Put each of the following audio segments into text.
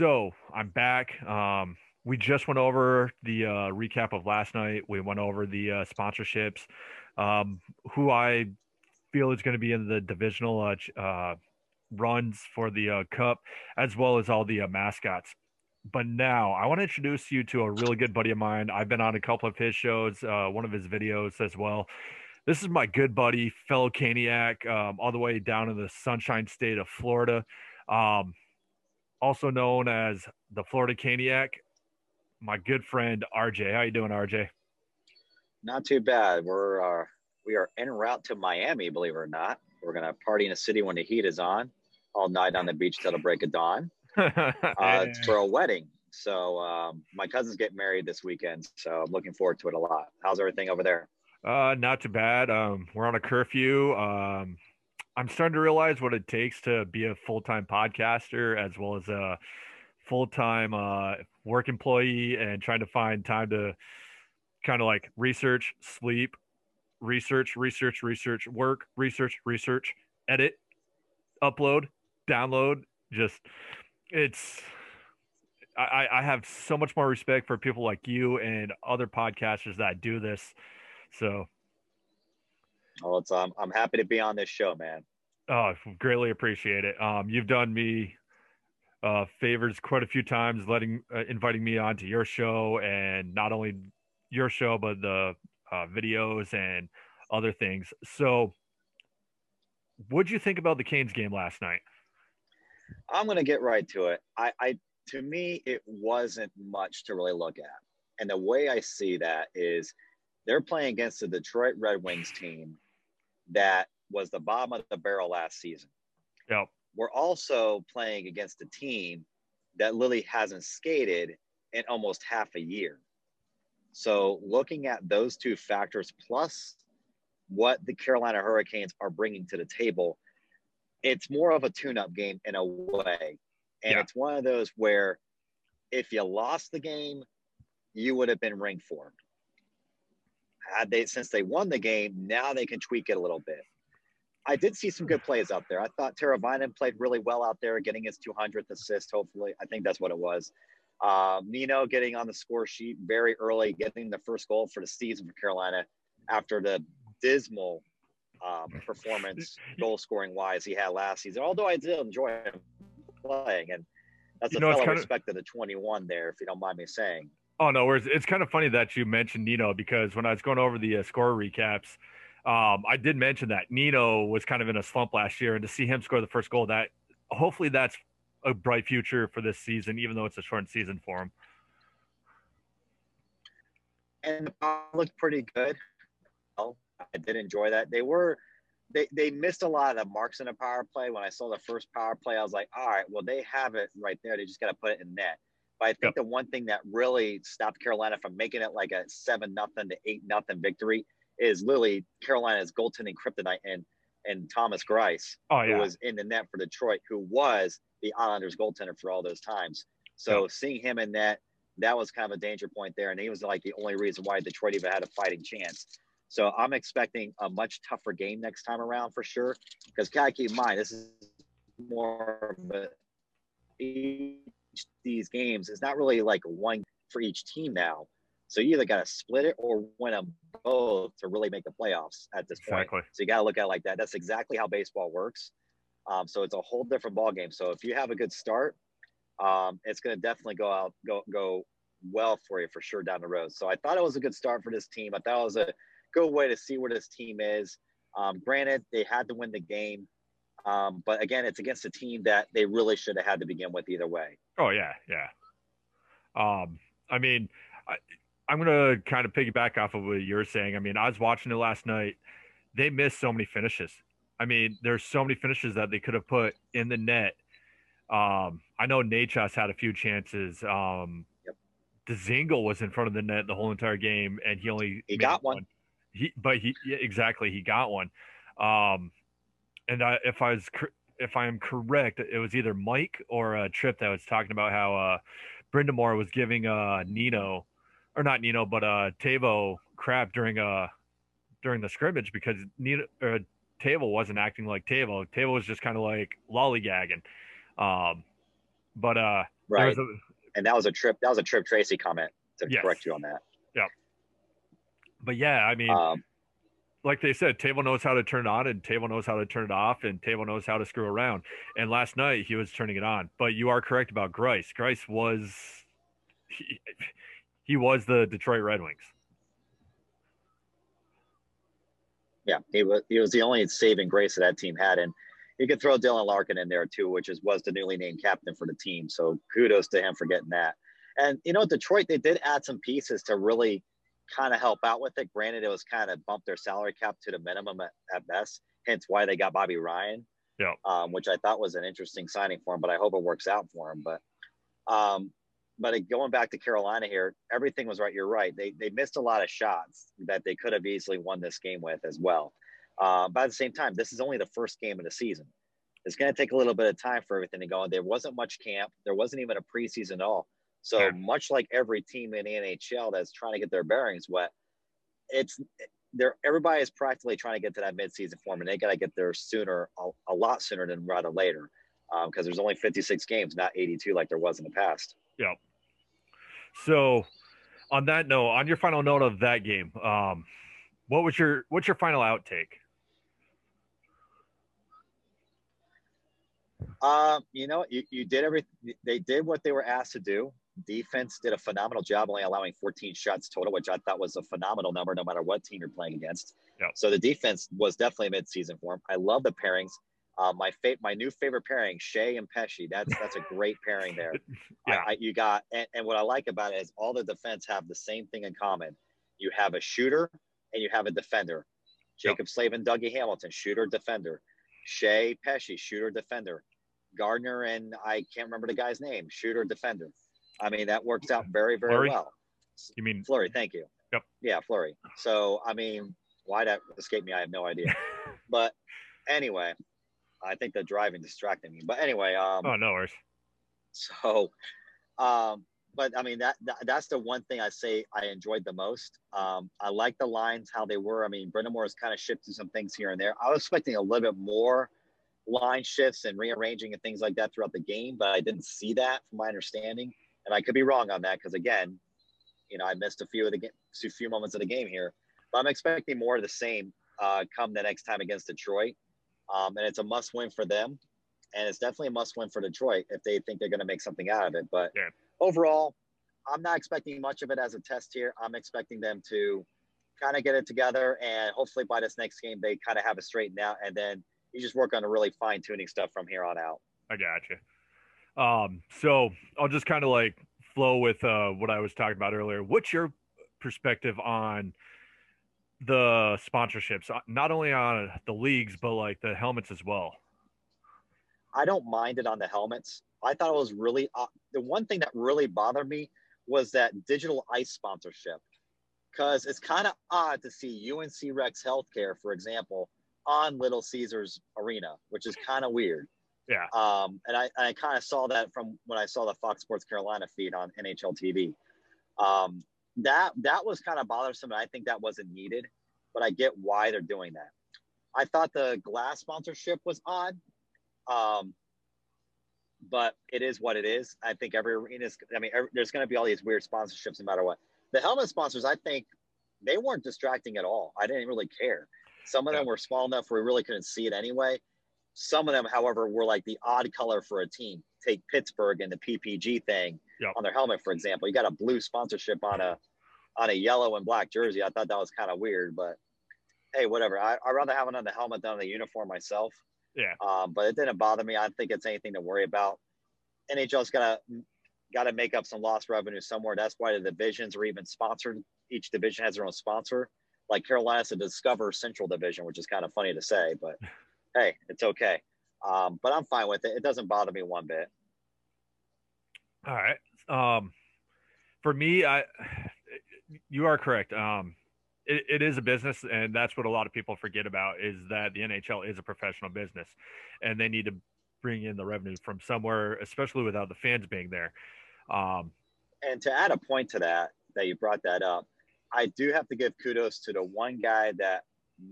So I'm back. Um, we just went over the uh, recap of last night. We went over the uh, sponsorships, um, who I feel is going to be in the divisional uh, uh, runs for the uh, cup, as well as all the uh, mascots. But now I want to introduce you to a really good buddy of mine. I've been on a couple of his shows, one of his videos as well. This is my good buddy, fellow Caniac, um, all the way down in the Sunshine State of Florida, um, also known as the Florida Caniac. My good friend RJ. How you doing, RJ? Not too bad. We're uh, we are en route to Miami. Believe it or not, we're gonna party in a city when the heat is on, all night on the beach till the break of dawn. Uh, it's for a wedding. So um, my cousin's getting married this weekend, so I'm looking forward to it a lot. How's everything over there? Uh, not too bad. Um, we're on a curfew. Um, I'm starting to realize what it takes to be a full time podcaster as well as a full time uh, work employee and trying to find time to kind of like research, sleep, research, research, research, work, research, research, edit, upload, download. Just it's I, I have so much more respect for people like you and other podcasters that do this. So Well, it's um, I'm happy to be on this show, man. Oh, greatly appreciate it. Um, you've done me uh, favors quite a few times, letting uh, inviting me onto your show, and not only your show, but the uh, videos and other things. So, what'd you think about the Canes game last night? I'm gonna get right to it. I, I to me, it wasn't much to really look at, and the way I see that is they're playing against the Detroit Red Wings team that was the bottom of the barrel last season. Yep. We're also playing against a team that Lily hasn't skated in almost half a year. So, looking at those two factors plus what the Carolina Hurricanes are bringing to the table, it's more of a tune up game in a way. And Yeah. it's one of those where if you lost the game, you would have been ring formed. Had they, since they won the game, now they can tweak it a little bit. I did see some good plays out there. I thought Teravainen played really well out there, getting his 200th assist. Hopefully, I think that's what it was. Uh, Nino getting on the score sheet very early, getting the first goal for the season for Carolina after the dismal um, performance, goal scoring wise, he had last season. Although I did enjoy him playing, and that's You a know, it's fellow respect to the 21 there, if you don't mind me saying. Oh no, it's, it's kind of funny that you mentioned Nino because when I was going over the uh, score recaps, um, I did mention that Nino was kind of in a slump last year, and to see him score the first goal, that hopefully that's a bright future for this season, even though it's a short season for him. and the power looked pretty good. Well, I did enjoy that. They were they they missed a lot of the marks in the power play. When I saw the first power play, I was like, all right, well they have it right there. They just got to put it in net. But I think Yep. the one thing that really stopped Carolina from making it like a seven nothing to eight nothing victory is literally Carolina's goaltending kryptonite and and Thomas Greiss, Oh who was in the net for Detroit, who was the Islanders goaltender for all those times. So Yeah. seeing him in net, that was kind of a danger point there. And he was like the only reason why Detroit even had a fighting chance. So I'm expecting a much tougher game next time around for sure. Because gotta keep in mind, this is more of a each these games is not really like one for each team now. So you either got to split it or win them both to really make the playoffs at this point. exactly. So you got to look at it like that. That's exactly how baseball works. Um, so it's a whole different ball game. So if you have a good start, um, it's going to definitely go out, go go well for you for sure down the road. So I thought it was a good start for this team. I thought it was a good way to see where this team is. Um, granted, they had to win the game, um, but again, it's against a team that they really should have had to begin with either way. Oh yeah, yeah. Um, I mean, I, I'm gonna kind of piggyback off of what you're saying. I mean, I was watching it last night. They missed so many finishes. I mean, there's so many finishes that they could have put in the net. Um, I know Nachos had a few chances. Um, Yep. Dzingel was in front of the net the whole entire game, and he only He got one. He, but he yeah, exactly he got one. Um, and I, if I was if I am correct, it was either Mike or uh, Tripp that was talking about how uh, Brind'Amour was giving uh, Nino, or not Nino, but uh, Tavo crap during uh during the scrimmage because Nino uh, Tavo wasn't acting like Tavo. Tavo was just kind of like lollygagging. Um, But uh, right. A, and that was a trip. That was a Tripp Tracy comment to yes. correct you on that. Yeah. But yeah, I mean, um, like they said, Tavo knows how to turn it on, and Tavo knows how to turn it off, and Tavo knows how to screw around. And last night he was turning it on. But you are correct about Greiss. Greiss was he, he was the Detroit Red Wings. Yeah, he was he was the only saving grace that that team had, and you could throw Dylan Larkin in there too, which is was the newly named captain for the team. So kudos to him for getting that. And you know, Detroit they did add some pieces to really kind of help out with it. Granted, it was kind of bumped their salary cap to the minimum at, at best, hence why they got Bobby Ryan. Yeah. Um, which I thought was an interesting signing for him, but I hope it works out for him. But um, but going back to Carolina here, everything was right. You're right. They they missed a lot of shots that they could have easily won this game with as well. Uh, but at the same time, this is only the first game of the season. It's going to take a little bit of time for everything to go. There wasn't much camp. There wasn't even a preseason at all. So yeah. much like every team in the NHL that's trying to get their bearings wet, it's there. Everybody is practically trying to get to that midseason form, and they got to get there sooner, a, a, lot sooner than rather later, because um, there's only 56 games, not 82 like there was in the past. Yeah. So, on that note, on your final note of that game, um, what was your what's your final outtake? Um, you know, you, you did everything. They did what they were asked to do. Defense did a phenomenal job, only allowing 14 shots total, which I thought was a phenomenal number, no matter what team you're playing against. Yep. So the defense was definitely midseason form. I love the pairings. Uh, my fa- my new favorite pairing, Skjei and Pesce. That's that's a great pairing there. yeah. I, you got and, and what I like about it is all the defense have the same thing in common. You have a shooter and you have a defender. Jaccob yep. Slavin, Dougie Hamilton, shooter, defender. Skjei Pesce, shooter, defender. Gardiner and I can't remember the guy's name, shooter, defender. I mean, that works out very, very Fleury? well. You mean Fleury? Thank you. Yep. Yeah, Fleury. So, I mean, why that escaped me, I have no idea. but anyway, I think the driving distracted me. But anyway, um, oh no worries. So, um, but I mean that, that, that's the one thing I say I enjoyed the most. Um, I like the lines how they were. I mean, Brind'Amour has kind of shifted some things here and there. I was expecting a little bit more line shifts and rearranging and things like that throughout the game, but I didn't see that from my understanding. And I could be wrong on that because again, you know, I missed a few of the game, few moments of the game here. But I'm expecting more of the same uh, come the next time against Detroit, um, and it's a must-win for them, and it's definitely a must-win for Detroit if they think they're going to make something out of it. But yeah. overall, I'm not expecting much of it as a test here. I'm expecting them to kind of get it together, and hopefully by this next game they kind of have it straightened out, and then you just work on the really fine tuning stuff from here on out. I got you. Um, so I'll just kind of like flow with uh, what I was talking about earlier. What's your perspective on the sponsorships, uh, not only on the leagues but like the helmets as well? I don't mind it on the helmets. I thought it was really uh, the one thing that really bothered me was that digital ice sponsorship because it's kind of odd to see UNC Rex Healthcare, for example, on Little Caesars Arena, which is kind of weird. Yeah. Um, and I, I kind of saw that from when I saw the Fox Sports Carolina feed on NHL TV. Um, that that was kind of bothersome, and I think that wasn't needed. But I get why they're doing that. I thought the glass sponsorship was odd, um, but it is what it is. I think every arena is. I mean, every, there's going to be all these weird sponsorships no matter what. The helmet sponsors, I think, they weren't distracting at all. I didn't really care. Some of them were small enough where we really couldn't see it anyway. Some of them, however, were like the odd color for a team. Take Pittsburgh and the PPG thing yep. on their helmet, for example. You got a blue sponsorship on a on a yellow and black jersey. I thought that was kind of weird, but hey, whatever. I, would rather have it on the helmet than on the uniform myself. Yeah. Um, but it didn't bother me. I don't think it's anything to worry about. NHL's got to got to make up some lost revenue somewhere. That's why the divisions are even sponsored. Each division has their own sponsor like Carolina's the Discover Central Division, which is kind of funny to say, but hey, it's okay. Um, but I'm fine with it. It doesn't bother me one bit. All right. Um, for me, I you are correct. Um, it, it is a business, and that's what a lot of people forget about is that the NHL is a professional business, and they need to bring in the revenue from somewhere, especially without the fans being there. Um, and to add a point to that, that you brought that up, I do have to give kudos to the one guy that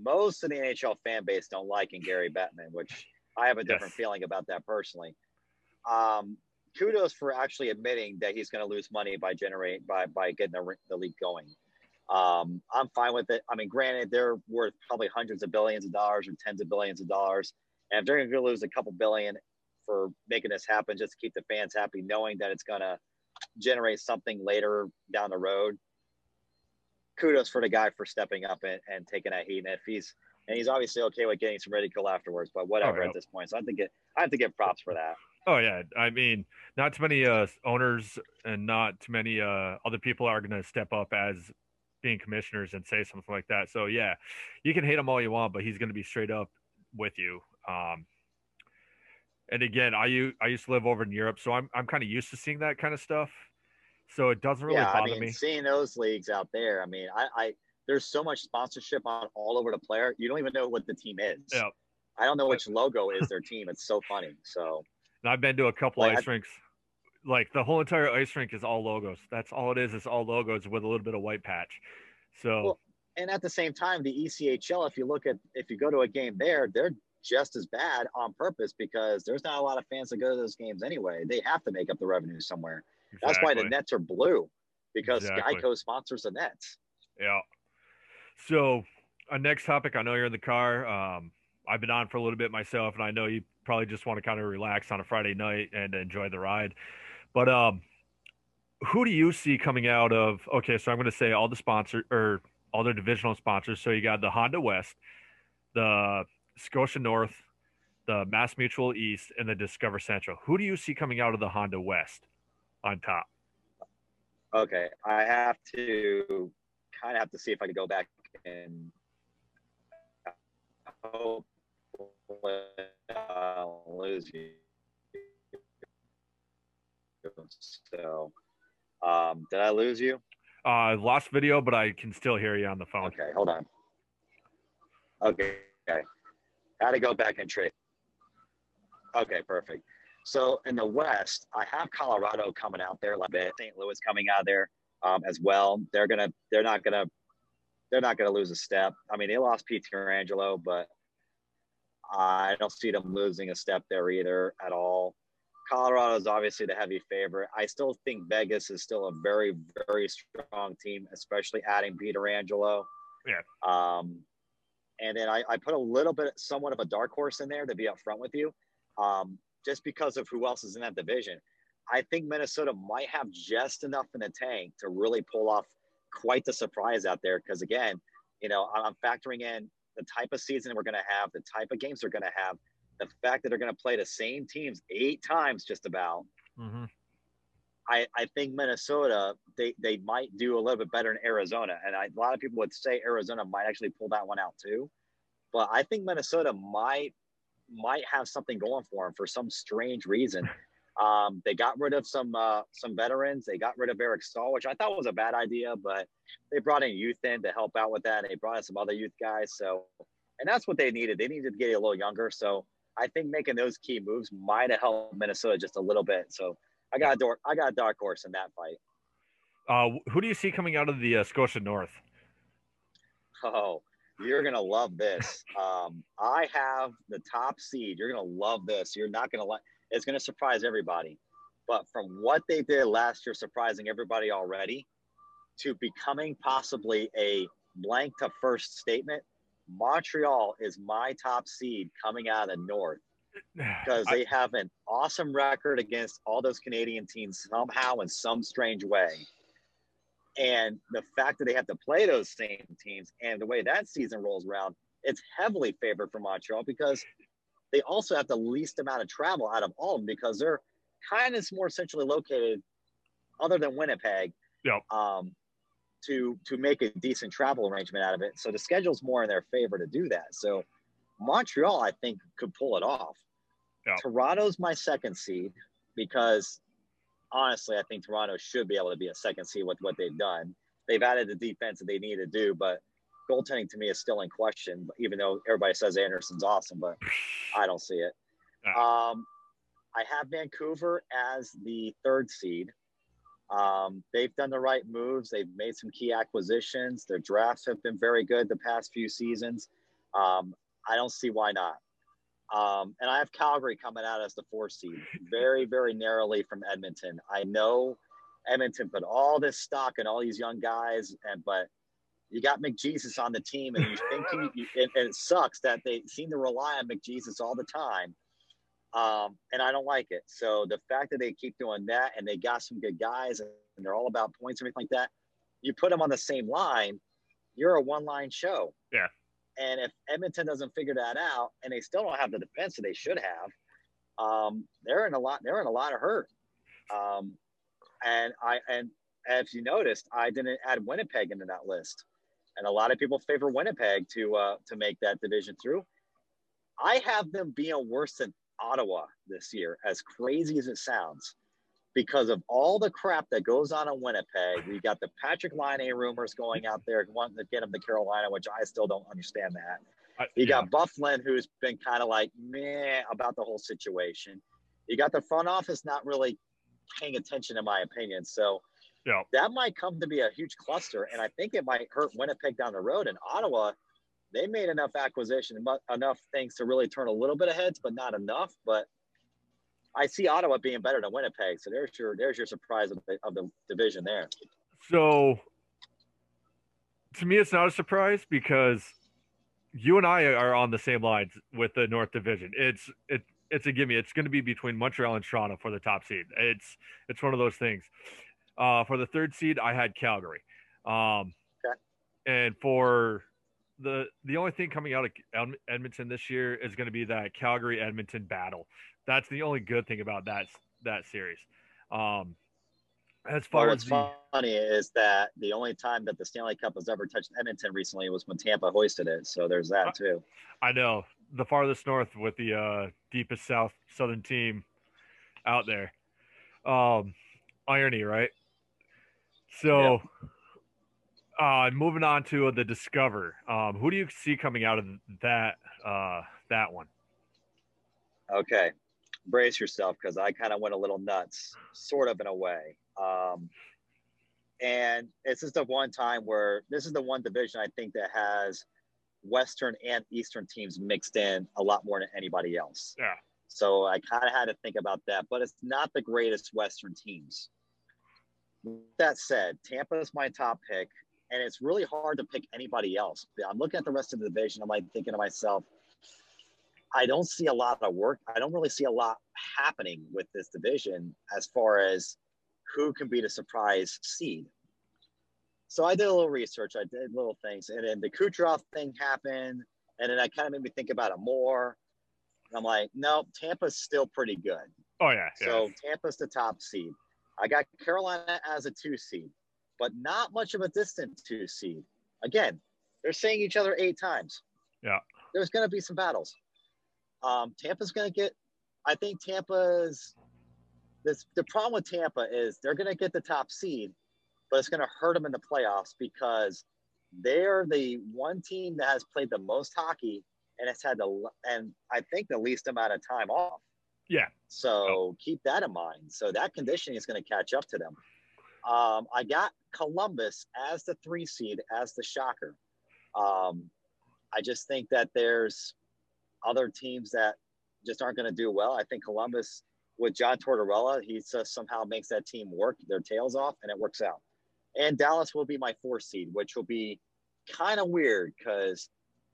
most of the NHL fan base don't like in Gary Bettman, which I have a different yes. feeling about that personally. Um, kudos for actually admitting that he's going to lose money by generate by by getting the, the league going. Um, I'm fine with it. I mean, granted, they're worth probably hundreds of billions of dollars or tens of billions of dollars, and if they're going to lose a couple billion for making this happen, just to keep the fans happy, knowing that it's going to generate something later down the road. Kudos for the guy for stepping up and, and taking that heat. And if he's and he's obviously okay with getting some ridicule afterwards, but whatever oh, yeah. at this point. So I think it, I have to give props for that. Oh yeah, I mean, not too many uh, owners and not too many uh, other people are going to step up as being commissioners and say something like that. So yeah, you can hate him all you want, but he's going to be straight up with you. Um, and again, I used I used to live over in Europe, so I'm I'm kind of used to seeing that kind of stuff. So it doesn't really yeah, bother I mean, me. Seeing those leagues out there, I mean, I, I there's so much sponsorship on all over the player. You don't even know what the team is. Yeah. I don't know which logo is their team. It's so funny. So. And I've been to a couple like, ice I, rinks. Like the whole entire ice rink is all logos. That's all it is. It's all logos with a little bit of white patch. So. Well, and at the same time, the ECHL, if you look at if you go to a game there, they're just as bad on purpose because there's not a lot of fans that go to those games anyway. They have to make up the revenue somewhere. Exactly. That's why the Nets are blue because exactly. Geico sponsors the Nets. Yeah. So, our next topic, I know you're in the car. Um, I've been on for a little bit myself, and I know you probably just want to kind of relax on a Friday night and enjoy the ride. But um, who do you see coming out of? Okay, so I'm going to say all the sponsor or all their divisional sponsors. So you got the Honda West, the Scotia North, the Mass Mutual East, and the Discover Central. Who do you see coming out of the Honda West on top? Okay, I have to kind of have to see if I can go back and hopefully I'll lose you. So, um, did I lose you? Uh, lost video, but I can still hear you on the phone. Okay, hold on. Okay, okay. Had to go back and trade. Okay, perfect. So in the West, I have Colorado coming out there a little bit. St. Louis coming out there um, as well. They're gonna, they're not gonna, they're not gonna lose a step. I mean, they lost Pietrangelo, but I don't see them losing a step there either at all. Colorado is obviously the heavy favorite. I still think Vegas is still a very, very strong team, especially adding Pietrangelo. Yeah. Um, and then I, I, put a little bit, somewhat of a dark horse in there to be upfront with you, um, just because of who else is in that division. I think Minnesota might have just enough in the tank to really pull off quite the surprise out there. Because again, you know, I'm factoring in the type of season we're going to have, the type of games they're going to have, the fact that they're going to play the same teams eight times just about. Mm-hmm. I, I think Minnesota they, they might do a little bit better in Arizona, and I, a lot of people would say Arizona might actually pull that one out too. But I think Minnesota might might have something going for them for some strange reason. Um, they got rid of some uh, some veterans. They got rid of Eric Staal, which I thought was a bad idea, but they brought in youth in to help out with that. They brought in some other youth guys. So, and that's what they needed. They needed to get a little younger. So I think making those key moves might have helped Minnesota just a little bit. So I got a dark, I got a dark horse in that fight. Uh, who do you see coming out of the uh, Scotia North? Oh, you're gonna love this. Um, I have the top seed. You're gonna love this. You're not gonna like. It's gonna surprise everybody. But from what they did last year, surprising everybody already, to becoming possibly a blank to first statement, Montreal is my top seed coming out of the North because they have an awesome record against all those Canadian teams somehow in some strange way. And the fact that they have to play those same teams and the way that season rolls around, it's heavily favored for Montreal because they also have the least amount of travel out of all of them because they're kind of more centrally located, other than Winnipeg. Yep. Um, to to make a decent travel arrangement out of it. So the schedule's more in their favor to do that. So Montreal, I think, could pull it off. Yeah. Toronto's my second seed because honestly, I think Toronto should be able to be a second seed with what they've done. They've added the defense that they need to do, but goaltending to me is still in question, even though everybody says Anderson's awesome, but I don't see it. Um, I have Vancouver as the third seed. Um, they've done the right moves. They've made some key acquisitions. Their drafts have been very good the past few seasons. Um, I don't see why not. Um, and I have Calgary coming out as the four seed, very, very narrowly from Edmonton. I know Edmonton put all this stock in all these young guys, and but you got McJesus on the team, and you think he, and, and it sucks that they seem to rely on McJesus all the time. Um, and I don't like it. So the fact that they keep doing that, and they got some good guys, and they're all about points and everything like that, you put them on the same line, you're a one-line show. Yeah. And if Edmonton doesn't figure that out, and they still don't have the defense that they should have, um, they're in a lot. They're in a lot of hurt. Um, and I and as you noticed, I didn't add Winnipeg into that list, and a lot of people favor Winnipeg to uh, to make that division through. I have them being worse than Ottawa this year, as crazy as it sounds because of all the crap that goes on in Winnipeg. We got the Patrik Laine rumors going out there, wanting to get him to Carolina, which I still don't understand that. I, You yeah. got Byfuglien, who's been kind of like meh about the whole situation. You got the front office not really paying attention, in my opinion. So Yeah. that might come to be a huge cluster, and I think it might hurt Winnipeg down the road. And Ottawa, they made enough acquisition, enough things to really turn a little bit of heads, but not enough. But I see Ottawa being better than Winnipeg. So there's your there's your surprise of the, of the division there. So to me, it's not a surprise because you and I are on the same lines with the North Division. It's it it's a gimme. It's going to be between Montreal and Toronto for the top seed. It's it's one of those things. Uh, for the third seed, I had Calgary, um, Okay. and for the the only thing coming out of Edmonton this year is going to be that Calgary Edmonton battle. That's the only good thing about that that series. Um, as far Well, as the, funny is that the only time that the Stanley Cup has ever touched Edmonton recently was when Tampa hoisted it. So there's that too. I know the farthest north with the uh, deepest south southern team out there. Um, irony, right? So, uh, moving on to the Discover. Um, who do you see coming out of that uh, that one? Okay, brace yourself because I kind of went a little nuts, sort of in a way. Um, and this is the one time where this is the one division I think that has Western and Eastern teams mixed in a lot more than anybody else. Yeah. So I kind of had to think about that, but it's not the greatest Western teams. That said, Tampa is my top pick, and it's really hard to pick anybody else. I'm looking at the rest of the division. I'm like thinking to myself, I don't see a lot of work. I don't really see a lot happening with this division as far as who can be the surprise seed. So I did a little research. I did little things, and then the Kucherov thing happened, and then I kind of made me think about it more. And I'm like, no, Tampa's still pretty good. Oh yeah, yeah. So Tampa's the top seed. I got Carolina as a two seed, but not much of a distant two seed. Again, they're saying each other eight times. Yeah. There's going to be some battles. Um, Tampa's going to get, I think Tampa's, this, the problem with Tampa is they're going to get the top seed, but it's going to hurt them in the playoffs because they're the one team that has played the most hockey and has had the, and I think the least amount of time off. Yeah. So keep that in mind. So that conditioning is going to catch up to them. Um, I got Columbus as the three seed, as the shocker. Um, I just think that there's other teams that just aren't going to do well. I think Columbus with John Tortorella, he just somehow makes that team work their tails off, and it works out. And Dallas will be my four seed, which will be kind of weird because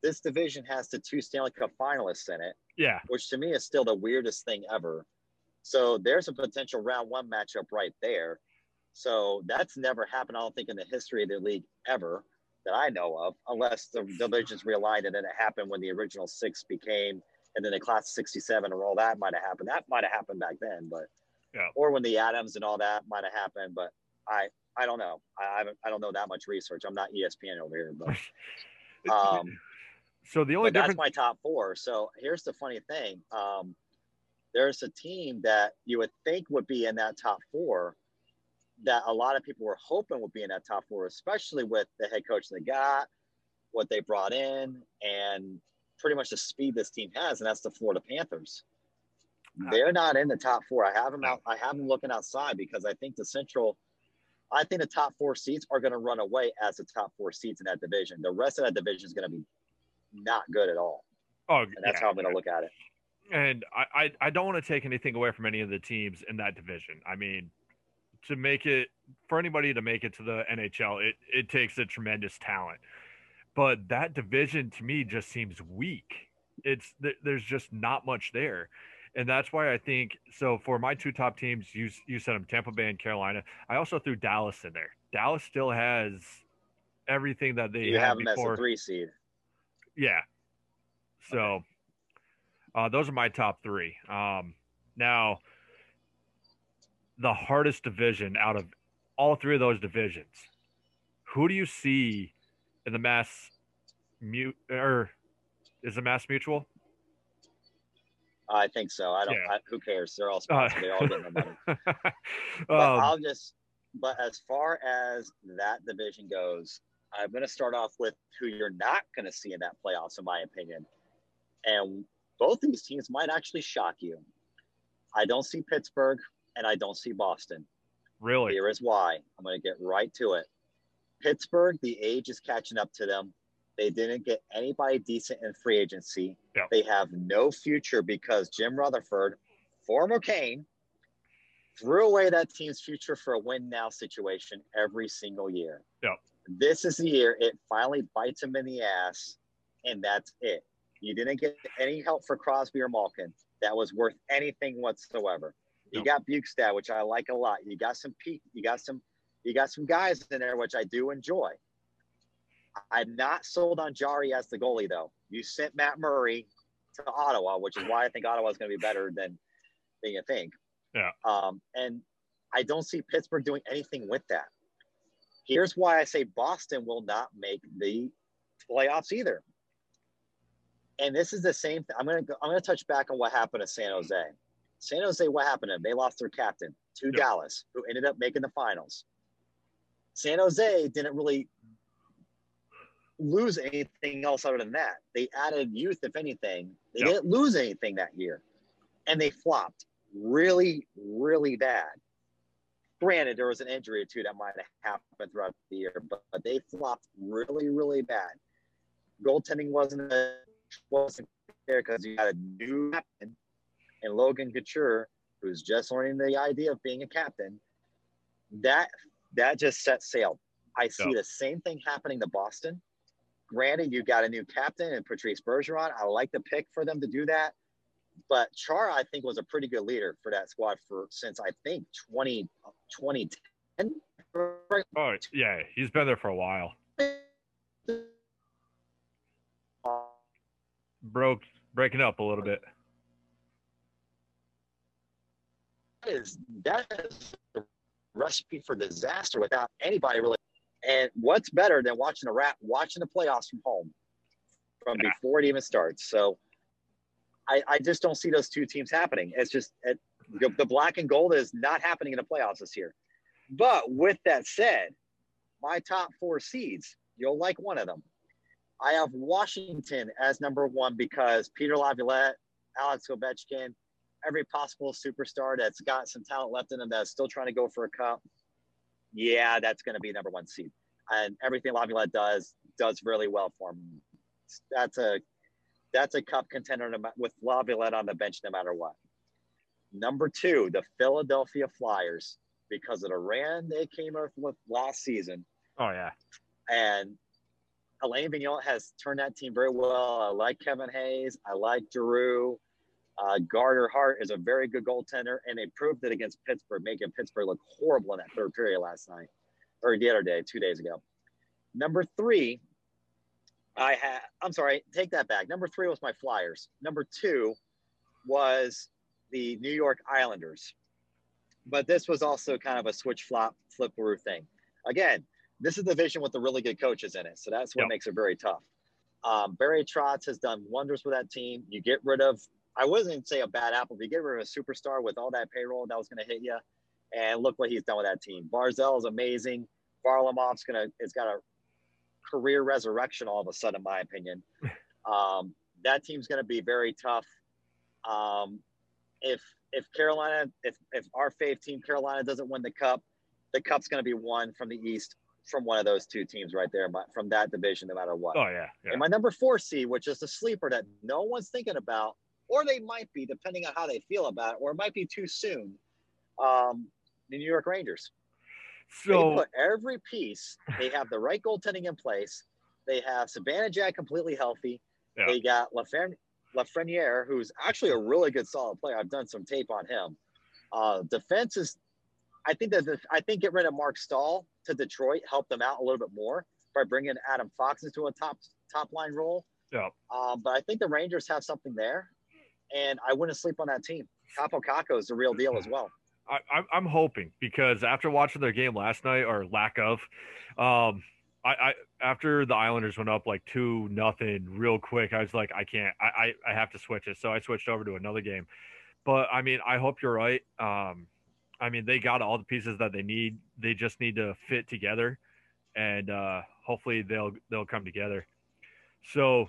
this division has the two Stanley Cup finalists in it yeah, which to me is still the weirdest thing ever. So there's a potential round one matchup right there. So that's never happened, I don't think, in the history of the league ever that I know of, unless the divisions realigned and then it happened when the original six became, and then the class 67 or all that might have happened. That might have happened back then, but Yeah. or when the Adams and all that might have happened, but I I don't know. I I, don't know that much research. I'm not ESPN over here, but um, so the only but that's my top four. So here's the funny thing. Um, there's a team that you would think would be in that top four that a lot of people were hoping would be in that top four, especially with the head coach they got, what they brought in, and pretty much the speed this team has, and that's the Florida Panthers. They're not in the top four. I have them out. I have them looking outside because I think the Central. I think the top four seats are going to run away as the top four seats in that division. The rest of that division is going to be not good at all. oh, And that's yeah. how I'm going to look at it. and I, I, I don't want to take anything away from any of the teams in that division. I mean, to make it for anybody to make it to the NHL, it, it takes a tremendous talent. But that division to me just seems weak. It's there's just not much there. And that's why I think so for my two top teams, you you said them Tampa Bay and Carolina. I also threw Dallas in there. Dallas still has everything that they You have them as a three seed. Yeah. So uh, those are my top three. Um, now, the hardest division out of all three of those divisions, who do you see in the mass mute or is it mass mutual? I think so. I don't. Yeah. I, who cares? They're all sponsored. they all get no money. But um, I'll just. But as far as that division goes, I'm going to start off with who you're not going to see in that playoffs, in my opinion. And both these teams might actually shock you. I don't see Pittsburgh and I don't see Boston. really? Here is why. I'm going to get right to it. Pittsburgh, the age is catching up to them. They didn't get anybody decent in free agency. They have no future because Jim Rutherford, former Kane, threw away that team's future for a win now situation every single year. Yeah. This is the year it finally bites him in the ass, and that's it. You didn't get any help for Crosby or Malkin that was worth anything whatsoever. You No. got Bukestad, which I like a lot. You got some Pete, you got some you got some guys in there which I do enjoy. I'm not sold on Jarry as the goalie though. You sent Matt Murray to Ottawa, which is why I think Ottawa is going to be better than than you think. Yeah. Um, and I don't see Pittsburgh doing anything with that. Here's why I say Boston will not make the playoffs either. And this is the same thing. I'm gonna go, I'm gonna touch back on what happened to San Jose. San Jose, what happened to them? They lost their captain to Yeah. Dallas, who ended up making the finals. San Jose didn't really lose anything else other than that. They added youth, if anything. They Yeah. didn't lose anything that year. And they flopped really, really bad. Granted, there was an injury or two that might have happened throughout the year, but, but they flopped really, really bad. Goaltending wasn't a, wasn't there because you had a new captain and Logan Couture, who's just learning the idea of being a captain. That that just set sail. I see Yeah. the same thing happening to Boston. Granted, you got a new captain and Patrice Bergeron. I like the pick for them to do that. But Chara, I think, was a pretty good leader for that squad for since I think 20, 2010. Oh yeah, he's been there for a while. Broke breaking up a little bit. That is that is a recipe for disaster without anybody really. And what's better than watching a rat watching the playoffs from home from Yeah. before it even starts? So I, I just don't see those two teams happening. It's just it, the, black and gold is not happening in the playoffs this year. But with that said, my top four seeds, you'll like one of them. I have Washington as number one because Peter Laviolette, Alex Ovechkin, every possible superstar that's got some talent left in them that's still trying to go for a cup. Yeah, that's going to be number one seed. And everything Laviolette does does really well for him. That's a that's a cup contender with Laviolette on the bench no matter what. Number two, the Philadelphia Flyers, because of the ran they came up with last season, Oh yeah. and Alain Vigneault has turned that team very well. I like Kevin Hayes. I like Giroux. Uh, Carter Hart is a very good goaltender, and they proved it against Pittsburgh, making Pittsburgh look horrible in that third period last night, or the other day, two days ago. Number three, I had. I'm sorry, take that back. Number three was my Flyers. Number two was the New York Islanders, but this was also kind of a switch flop flip through thing. Again, this is the division with the really good coaches in it, so that's what Yep. makes it very tough. Um, Barry Trotz has done wonders with that team. You get rid of, I wasn't say a bad apple, but you get rid of a superstar with all that payroll that was going to hit you, and look what he's done with that team. Barzal is amazing. Varlamov's gonna, it's got a career resurrection all of a sudden, in my opinion. Um, that team's going to be very tough. Um, if if Carolina, if if our fave team Carolina doesn't win the cup, the cup's going to be won from the East from one of those two teams right there, but from that division, no matter what. Oh yeah. Yeah. And my number four seed, which is the sleeper that no one's thinking about, or they might be, depending on how they feel about it, or it might be too soon. Um, the New York Rangers. So they put every piece. They have the right goaltending in place. They have Zibanejad completely healthy. Yeah. They got Lafreniere, Lafreniere, who's actually a really good, solid player. I've done some tape on him. Uh, defense is, I think that I think get rid of Marc Staal to Detroit helped them out a little bit more by bringing Adam Fox into a top top line role. yeah, Um, but I think the Rangers have something there, and I wouldn't sleep on that team. Kaapo Kakko is the real deal as well. I, I'm I'm hoping because after watching their game last night or lack of, um, I, I after the Islanders went up like two nothing real quick, I was like, I can't, I, I I have to switch it. So I switched over to another game. But I mean, I hope you're right. Um, I mean, they got all the pieces that they need. They just need to fit together, and uh, hopefully they'll they'll come together. So,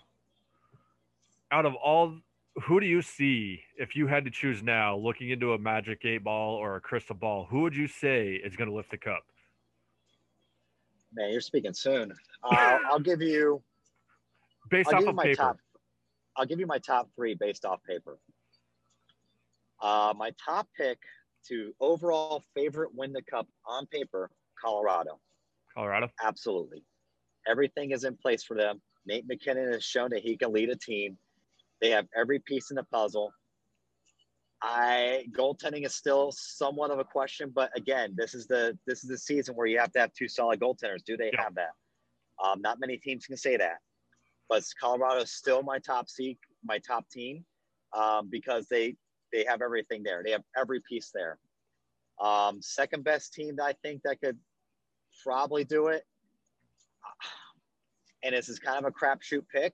out of all who do you see if you had to choose now, looking into a magic eight ball or a crystal ball? Who would you say is going to lift the cup? Man, you're speaking soon. Uh, I'll give you. Based I'll off of my paper. top. I'll give you my top three based off paper. Uh, my top pick to overall favorite win the cup on paper, Colorado. Colorado. Absolutely. Everything is in place for them. Nate MacKinnon has shown that he can lead a team. They have every piece in the puzzle. I goaltending is still somewhat of a question, but again, this is the this is the season where you have to have two solid goaltenders. Do they Yeah. have that? Um, not many teams can say that, but Colorado is still my top seed, my top team, um, because they they have everything there. They have every piece there. Um, second best team that I think that could probably do it, and this is kind of a crapshoot pick.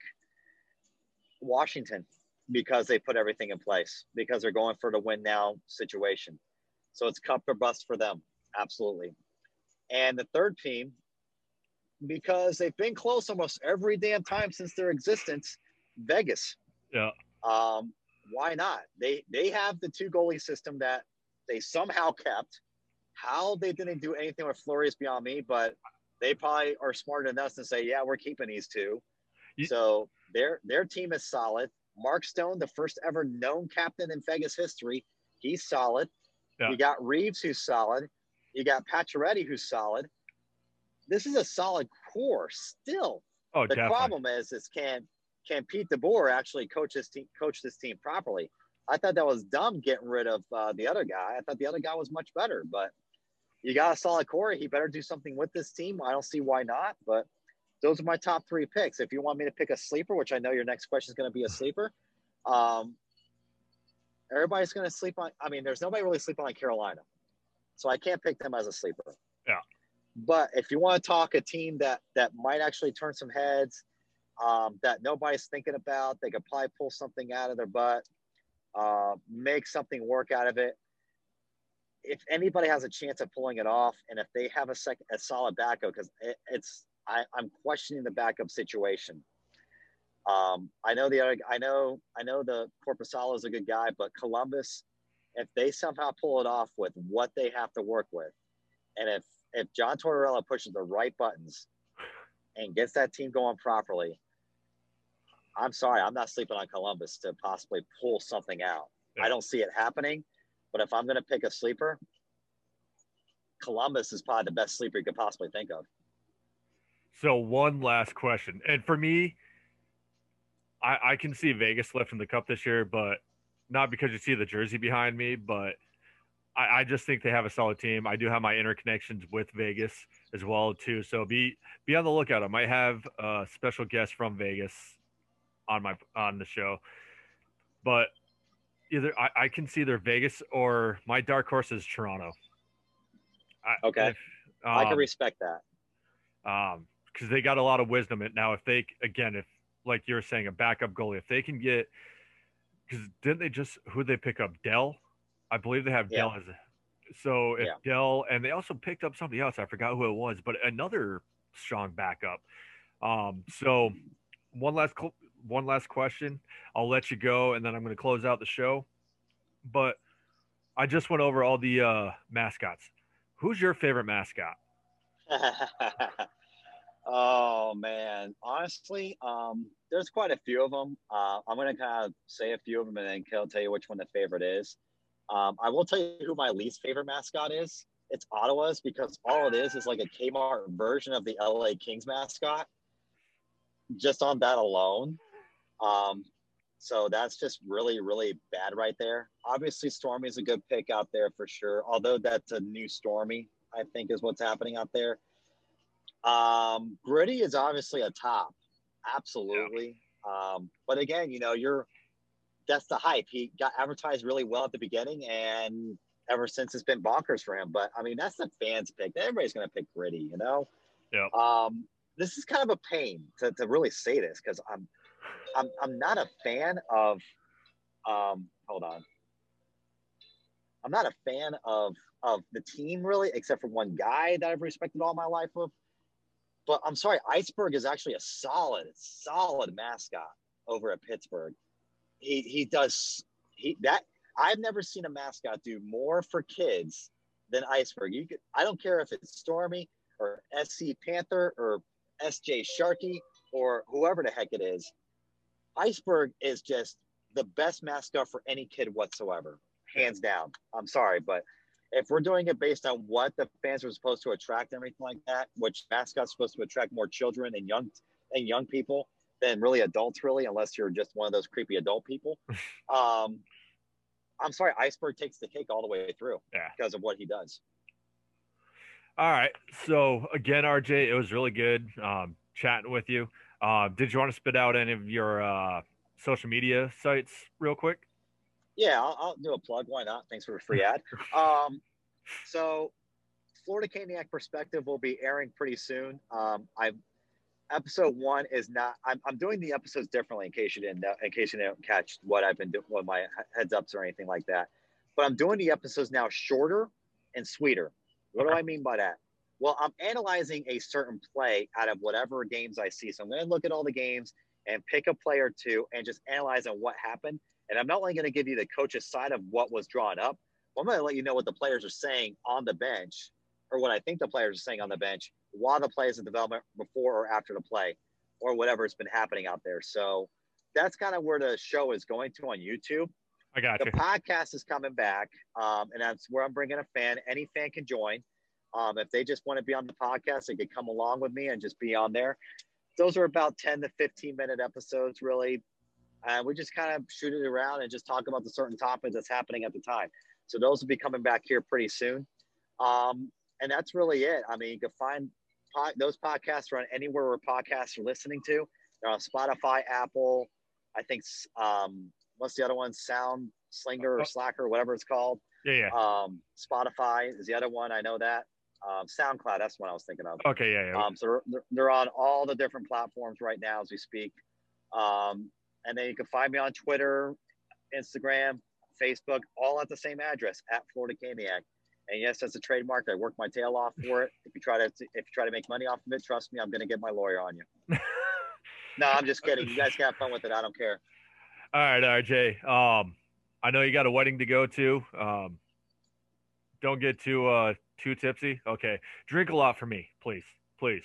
Washington, because they put everything in place, because they're going for the win now situation. So it's cup or bust for them, absolutely. And the third team, because they've been close almost every damn time since their existence, Vegas. Yeah. Um, why not? They they have the two goalie system that they somehow kept. How they didn't do anything with Fleury is beyond me, but they probably are smarter than us to say, yeah, we're keeping these two. So their their team is solid. Mark Stone, the first ever known captain in Vegas history, he's solid. Yeah. You got Reaves, who's solid. You got Pacioretty, who's solid. This is a solid core still. Oh, The definitely. problem is, is can can Pete DeBoer actually coach this team, coach this team properly? I thought that was dumb getting rid of uh, the other guy. I thought the other guy was much better, but you got a solid core. He better do something with this team. I don't see why not. But those are my top three picks. If you want me to pick a sleeper, which I know your next question is going to be a sleeper, um, everybody's going to sleep on. I mean, there's nobody really sleeping on Carolina, so I can't pick them as a sleeper. Yeah. But if you want to talk a team that that might actually turn some heads, um, that nobody's thinking about, they could probably pull something out of their butt, uh, make something work out of it. If anybody has a chance of pulling it off, and if they have a second, a solid backup, because it, it's I, I'm questioning the backup situation. Um, I know the other, I know, I know the Korpisalo is a good guy, but Columbus, if they somehow pull it off with what they have to work with, and if if John Tortorella pushes the right buttons and gets that team going properly, I'm sorry, I'm not sleeping on Columbus to possibly pull something out. Yeah. I don't see it happening, but if I'm going to pick a sleeper, Columbus is probably the best sleeper you could possibly think of. So one last question, and for me, I, I can see Vegas lifting the cup this year, but not because you see the jersey behind me, but I, I just think they have a solid team. I do have my interconnections with Vegas as well too, so be be on the lookout. I might have a special guest from Vegas on my on the show, but either I, I can see either Vegas or my dark horse is Toronto. I, Okay. if, I can um, respect that. um because they got a lot of wisdom. In now if they again if like you're saying a backup goalie if they can get because didn't they just who they pick up? Dell? I believe they have Yeah. dell as a, so if Yeah. dell and they also picked up somebody else. I forgot who it was but another strong backup. Um so one last cl- one last question. I'll let you go and then i'm going to close out the show. But i just went over all the uh mascots. Who's your favorite mascot Oh man, honestly, um, there's quite a few of them. Uh, I'm gonna kind of say a few of them and then I'll tell you which one the favorite is. Um, I will tell you who my least favorite mascot is. It's Ottawa's because all it is is like a Kmart version of the LA Kings mascot. Just on that alone, um, so that's just really, really bad right there. Obviously, Stormy's a good pick out there for sure. Although that's a new Stormy, I think is what's happening out there. Um, Gritty is obviously a top, absolutely. Yeah. Um, but again, you know, you're that's the hype. He got advertised really well at the beginning, and ever since it's been bonkers for him. But I mean, that's the fans' pick. Everybody's going to pick Gritty, you know. Yeah. Um, this is kind of a pain to, to really say this because I'm, I'm I'm not a fan of. Um, hold on. I'm not a fan of of the team really, except for one guy that I've respected all my life of. But I'm sorry, Iceberg is actually a solid, solid mascot over at Pittsburgh. He he does he that I've never seen a mascot do more for kids than Iceberg. You could I don't care if it's Stormy or SC Panther or SJ Sharkie or whoever the heck it is. Iceberg is just the best mascot for any kid whatsoever, hands down. I'm sorry, but if we're doing it based on what the fans are supposed to attract and everything like that, which mascots supposed to attract more children and young and young people than really adults, really, unless you're just one of those creepy adult people. um, I'm sorry, Iceberg takes the cake all the way through yeah. because of what he does. All right. So again, RJ, it was really good um, chatting with you. Uh, did you want to spit out any of your uh, social media sites real quick? Yeah, I'll, I'll, do a plug. Why not? Thanks for a free ad. Um, so, Florida Caniac Perspective will be airing pretty soon. Um, I episode one is not. I'm, I'm doing the episodes differently in case you didn't know, in case you didn't catch what I've been doing, what my heads ups or anything like that. But I'm doing the episodes now shorter and sweeter. What do I mean by that? Well, I'm analyzing a certain play out of whatever games I see. So I'm going to look at all the games and pick a play or two and just analyze on what happened and I'm not only going to give you the coach's side of what was drawn up, I'm going to let you know what the players are saying on the bench or what I think the players are saying on the bench while the play is in development before or after the play or whatever has been happening out there. So that's kind of where the show is going to on YouTube. I got the you. The podcast is coming back, um, and that's where I'm bringing a fan. Any fan can join. Um, if they just want to be on the podcast, they could come along with me and just be on there. Those are about 10 to 15 minute episodes, really. And we just kind of shoot it around and just talk about the certain topics that's happening at the time. So those will be coming back here pretty soon. Um, and that's really it. I mean, you can find those podcasts are on anywhere where podcasts are listening to. They're on Spotify, Apple. I think um, what's the other one? Sound Slinger or Slacker, whatever it's called. Yeah, yeah. Um, Spotify is the other one. I know that. Um, SoundCloud, that's what I was thinking of. Okay, yeah, yeah. Um, so they're, they're on all the different platforms right now as we speak. Um, and then you can find me on Twitter, Instagram, Facebook, all at the same address at Florida Caniac. And yes, that's a trademark. I work my tail off for it. If you try to if you try to make money off of it, trust me, I'm going to get my lawyer on you. no, I'm just kidding. You guys can have fun with it. I don't care. All right, RJ. Um, I know you got a wedding to go to. Um, don't get too uh too tipsy. Okay, drink a lot for me, please, please.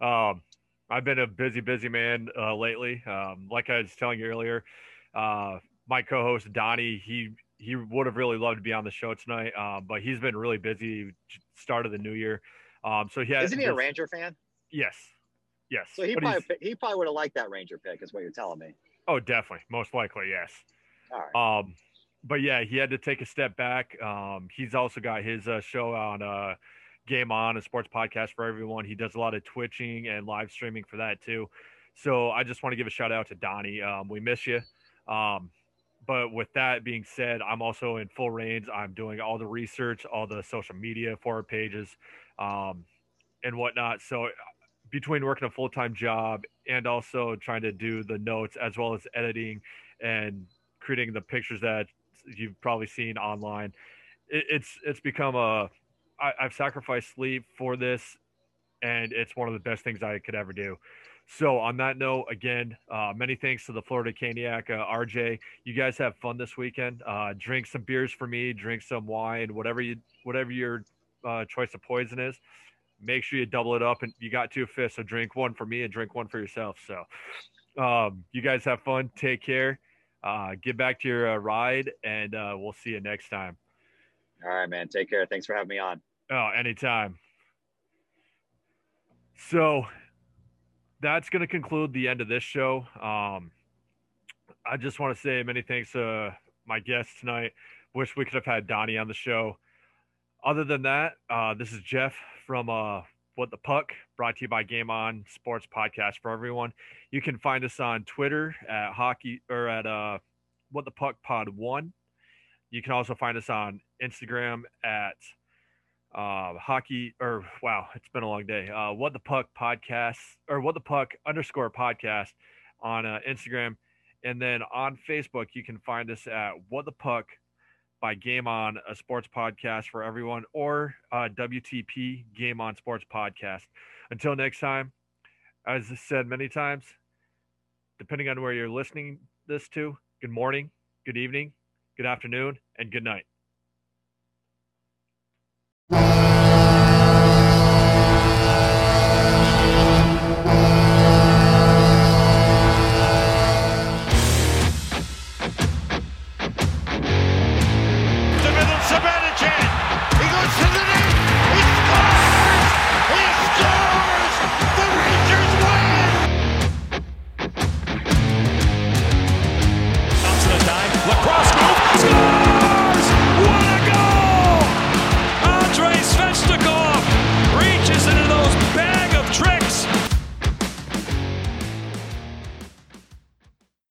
Um, I've been a busy, busy man uh, lately. Um, like I was telling you earlier, uh, my co-host Donnie, he he would have really loved to be on the show tonight, uh, but he's been really busy. Start of the new year, um, so he has. Isn't he a Ranger fan? Yes, yes. So he but probably he probably would have liked that Ranger pick, is what you're telling me. Oh, definitely, most likely, yes. All right. Um, but yeah, he had to take a step back. Um, he's also got his uh, show on uh Game On, a sports podcast for everyone. He does a lot of twitching and live streaming for that too. So I just want to give a shout out to Donnie. Um, we miss you. Um, but with that being said, I'm also in full reins. I'm doing all the research, all the social media for our pages, um, and whatnot. So between working a full time job and also trying to do the notes as well as editing and creating the pictures that you've probably seen online, it, it's it's become a I, have sacrificed sleep for this, and it's one of the best things I could ever do. So, on that note, again, uh, many thanks to the Florida Caniac, uh, RJ. You guys have fun this weekend. Uh, drink some beers for me. Drink some wine, whatever you, whatever your uh, choice of poison is. make sure you double it up and you got two fists. So drink one for me and drink one for yourself. So um, you guys have fun. Take care. Uh, get back to your uh, ride and we'll see you next time. All right, man. Take care. Thanks for having me on. Oh, anytime. So that's going to conclude the end of this show. Um, I just want to say many thanks to my guests tonight. Wish we could have had Donnie on the show. Other than that, uh, this is Jeff from uh, What the Puck, brought to you by Game On Sports Podcast for everyone. You can find us on Twitter at hockey or at uh, What the Puck Pod One. You can also find us on Instagram at uh, hockey or wow, it's been a long day. Uh, what the puck podcast or what the puck underscore podcast on uh, Instagram, and then on Facebook you can find us at what the puck by Game On, a sports podcast for everyone, or uh, WTP Game On Sports Podcast. Until next time, as I said many times, depending on where you're listening this to, good morning, good evening, good afternoon, and good night.